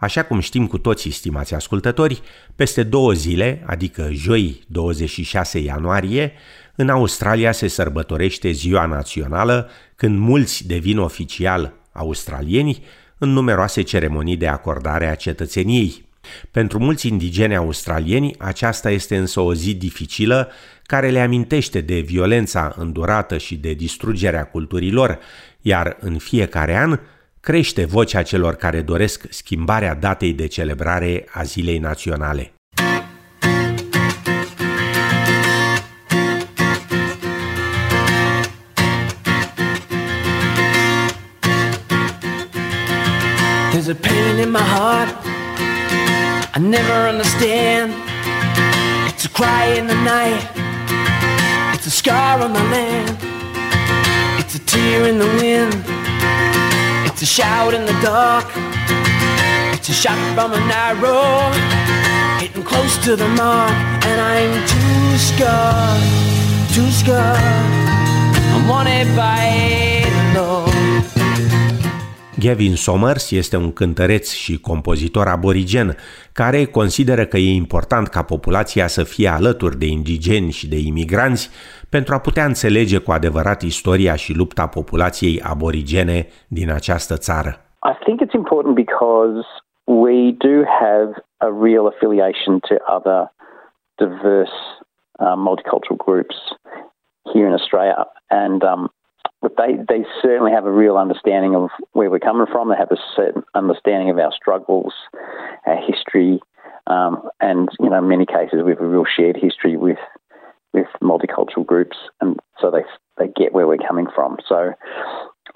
Așa cum știm cu toții, stimați ascultători, peste două zile, adică joi 26 ianuarie, în Australia se sărbătorește Ziua Națională, când mulți devin oficial australieni în numeroase ceremonii de acordare a cetățeniei. Pentru mulți indigeni australieni, aceasta este însă o zi dificilă care le amintește de violența îndurată și de distrugerea culturilor, iar în fiecare an crește vocea celor care doresc schimbarea datei de celebrare a Zilei Naționale. There's a pain in my heart I never understand. It's a cry in the night. It's a scar on the land. It's a tear in the wind It's a shout in the dark. It's a shot from an arrow. Hitting close to the mark And I'm too scarred Too scarred I'm wanted by Gavin Somers este un cântăreț și compozitor aborigen care consideră că e important ca populația să fie alături de indigeni și de imigranți pentru a putea înțelege cu adevărat istoria și lupta populației aborigene din această țară. I think it's important because we do have a real affiliation to other diverse uh, multicultural groups here in Australia and um, but they, they certainly have a real understanding of where we're coming from. They have a certain understanding of our struggles, our history, um, and you know, in many cases we have a real shared history with with multicultural groups, and so they they get where we're coming from. So.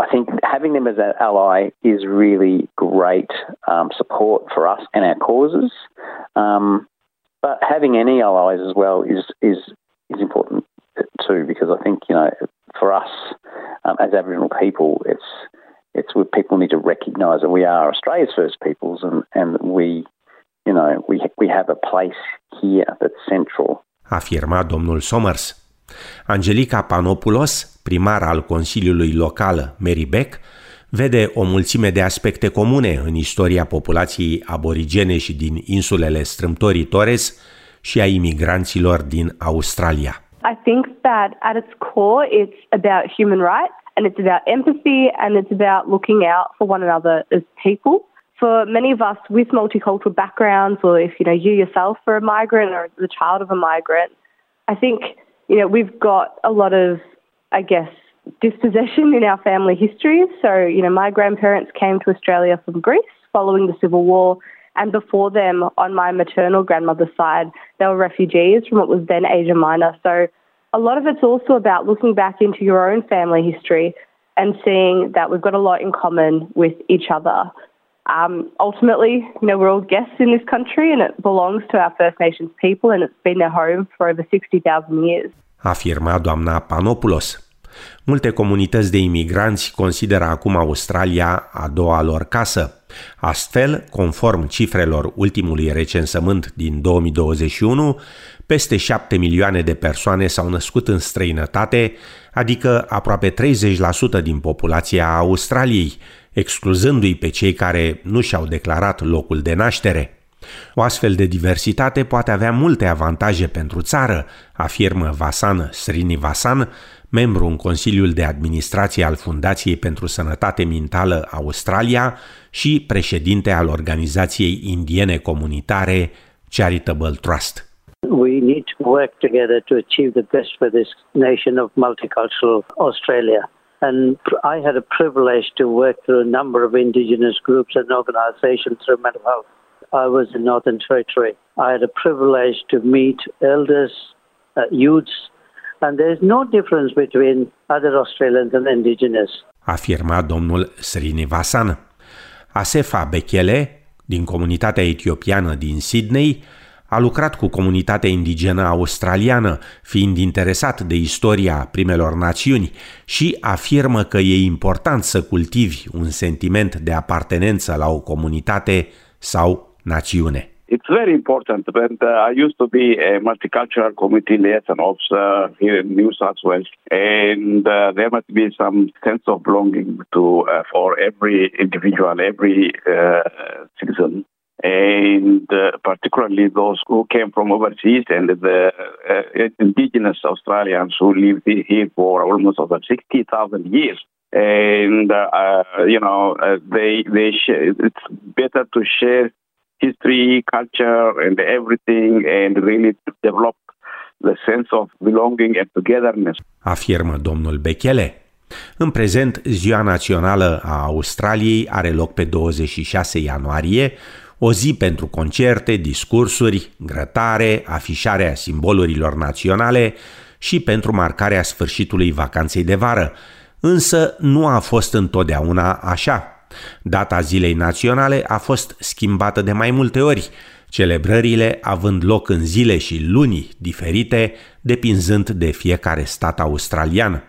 I think having them as an ally is really great um, support for us and our causes. Um, but having any allies as well is is is important too, because I think you know for us um, as Aboriginal people, it's it's what people need to recognise that we are Australia's first peoples, and and we, you know, we we have a place here that's central. Afirma domnul Somers. Angelica Panopoulos, primar al Consiliului Local Beck, vede o mulțime de aspecte comune în istoria populației aborigene și din insulele strâmtorii Torres și a imigranților din Australia. I think that at its core, it's about human rights and it's about empathy and it's about looking out for one another as people. For many of us with multicultural backgrounds, or if you know you yourself are a migrant or the child of a migrant, I think you know we've got a lot of, I guess, dispossession in our family history. So you know, my grandparents came to Australia from Greece following the Civil War and before them, on my maternal grandmother's side, they were refugees from what was then Asia Minor. So a lot of it's also about looking back into your own family history and seeing that we've got a lot in common with each other. Um, ultimately, you know, we're all guests in this country and it belongs to our First Nations people and it's been their home for over 60,000 years. Afirma doamna Panopoulos. Multe comunități de imigranți consideră acum Australia a doua lor casă. Astfel, conform cifrelor ultimului recensământ din 2021, peste 7 milioane de persoane s-au născut în străinătate, adică aproape 30% din populația Australiei, excluzându-i pe cei care nu și-au declarat locul de naștere. O astfel de diversitate poate avea multe avantaje pentru țară, afirmă Vasan Srinivasan, membru în Consiliul de Administrație al Fundației pentru Sănătate Mentală Australia și președinte al organizației indiene comunitare Charitable Trust. We need to work together to achieve the best for this nation of multicultural Australia. And I had a privilege to work through a number of Indigenous groups and organizations through mental health. I was in Northern Territory. I had a privilege to meet elders, uh, youths, and there is no difference between other Australians and Indigenous. Afirma domnul Srinivasan. Asefa Bekele, din comunitatea etiopiană din Sydney, a lucrat cu comunitatea indigenă australiană, fiind interesat de istoria primelor națiuni și afirmă că e important să cultivi un sentiment de apartenență la o comunitate sau națiune. It's very important. And uh, I used to be a multicultural committee liaison officer here in New South Wales, and uh, there must be some sense of belonging to uh, for every individual, every uh, citizen. and uh, particularly those who came from overseas and the uh, indigenous Australians who lived here for almost over 60,000 years. And, uh, you know, uh, they, they share, it's better to share history, culture, and everything and really develop the sense of belonging and togetherness. Afirmă domnul Bechele. În prezent, Ziua Națională a Australiei are loc pe 26 ianuarie, o zi pentru concerte, discursuri, grătare, afișarea simbolurilor naționale și pentru marcarea sfârșitului vacanței de vară. Însă nu a fost întotdeauna așa. Data Zilei Naționale a fost schimbată de mai multe ori, celebrările având loc în zile și luni diferite, depinzând de fiecare stat australian.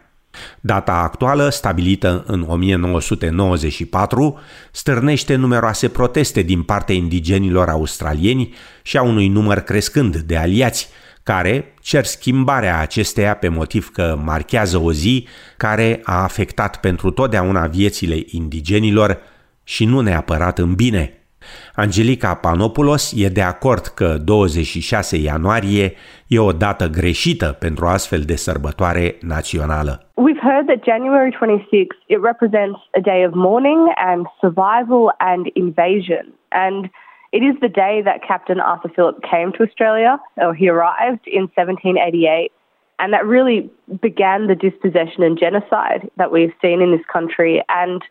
Data actuală, stabilită în 1994, stârnește numeroase proteste din partea indigenilor australieni și a unui număr crescând de aliați, care cer schimbarea acesteia pe motiv că marchează o zi care a afectat pentru totdeauna viețile indigenilor și nu neapărat în bine. Angelica Panopoulos e de acord că 26 ianuarie e o dată greșită pentru astfel de sărbătoare națională. We've heard that January 26 it represents a day of mourning and survival and invasion and It is the day that Captain Arthur Phillip came to Australia, or he arrived in 1788, and that really began the dispossession and genocide that we've seen in this country. And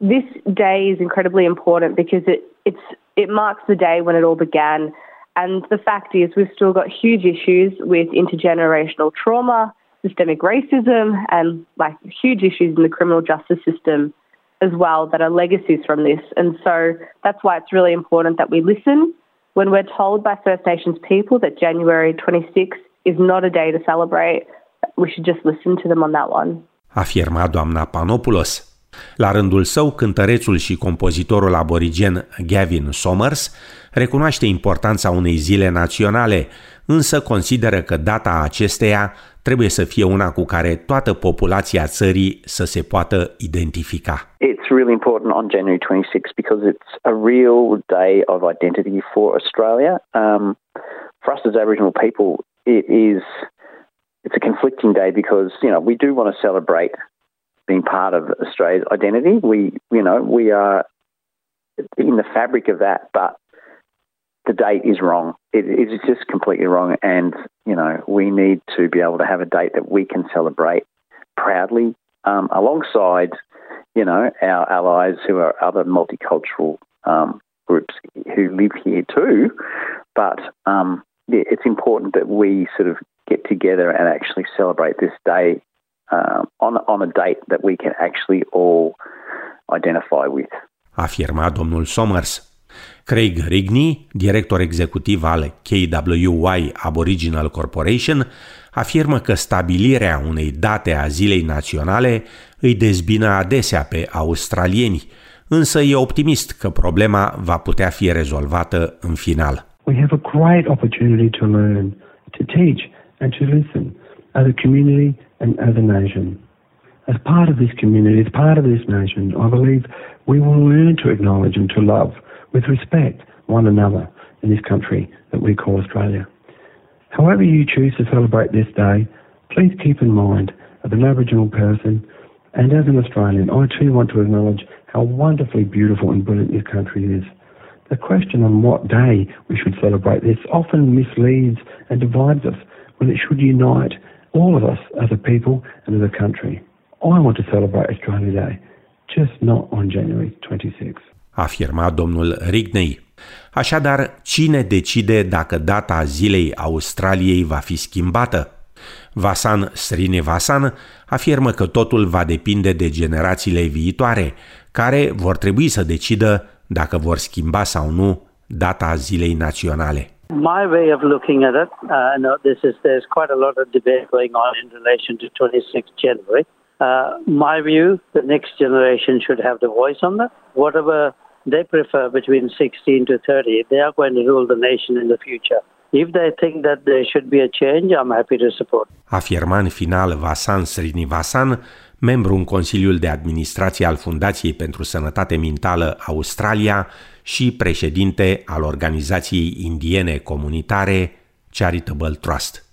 this day is incredibly important because it it marks the day when it all began. And the fact is, we've still got huge issues with intergenerational trauma, systemic racism, and like huge issues in the criminal justice system as well that are legacies from this. And so that's why it's really important that we listen when we're told by First Nations people that January 26 is not a day to celebrate. We should just listen to them on that one. Afirma doamna Panopoulos. La rândul său, cântărețul și compozitorul aborigen Gavin Somers recunoaște importanța unei zile naționale, însă consideră că data acesteia trebuie să fie una cu care toată populația țării să se poată identifica. It's really important on January 26 because it's a real day of identity for Australia. Um, for us as Aboriginal people, it is it's a conflicting day because you know we do want to celebrate being part of Australia's identity. We, you know, we are in the fabric of that, but the date is wrong. It is just completely wrong, and you know, we need to be able to have a date that we can celebrate proudly, um, alongside, you know, our allies who are other multicultural um, groups who live here too. But um, yeah, it's important that we sort of get together and actually celebrate this day uh, on, on a date that we can actually all identify with. Afirma domnul Somers. Craig Rigney, director executiv al KWY Aboriginal Corporation, afirmă că stabilirea unei date a zilei naționale îi dezbină adesea pe australieni, însă e optimist că problema va putea fi rezolvată în final. We have a great opportunity to learn, to teach and to listen as a community and as a nation. As part of this community, as part of this nation, I believe we will learn to acknowledge and to love with respect one another in this country that we call Australia. However you choose to celebrate this day, please keep in mind, as an Aboriginal person and as an Australian, I too want to acknowledge how wonderfully beautiful and brilliant this country is. The question on what day we should celebrate this often misleads and divides us when it should unite all of us as a people and as a country. I want to celebrate Australia Day, just not on January 26. Afirma domnul Rigney. Așadar, cine decide dacă data zilei Australiei va fi schimbată? Vasan Srinevasan afirmă că totul va depinde de generațiile viitoare, care vor trebui să decidă dacă vor schimba sau nu data zilei naționale. My way of looking at it, uh, no, this is there's quite a lot of debate going on in relation to 26 January. Uh, my view, the next generation should have the voice on that. Whatever they prefer between 16 to 30, they are going to rule the nation in the future. If they think that there should be a change, I'm happy to support. Afirma în final Vasan Srinivasan, membru în Consiliul de Administrație al Fundației pentru Sănătate Mentală Australia și președinte al organizației indiene comunitare Charitable Trust.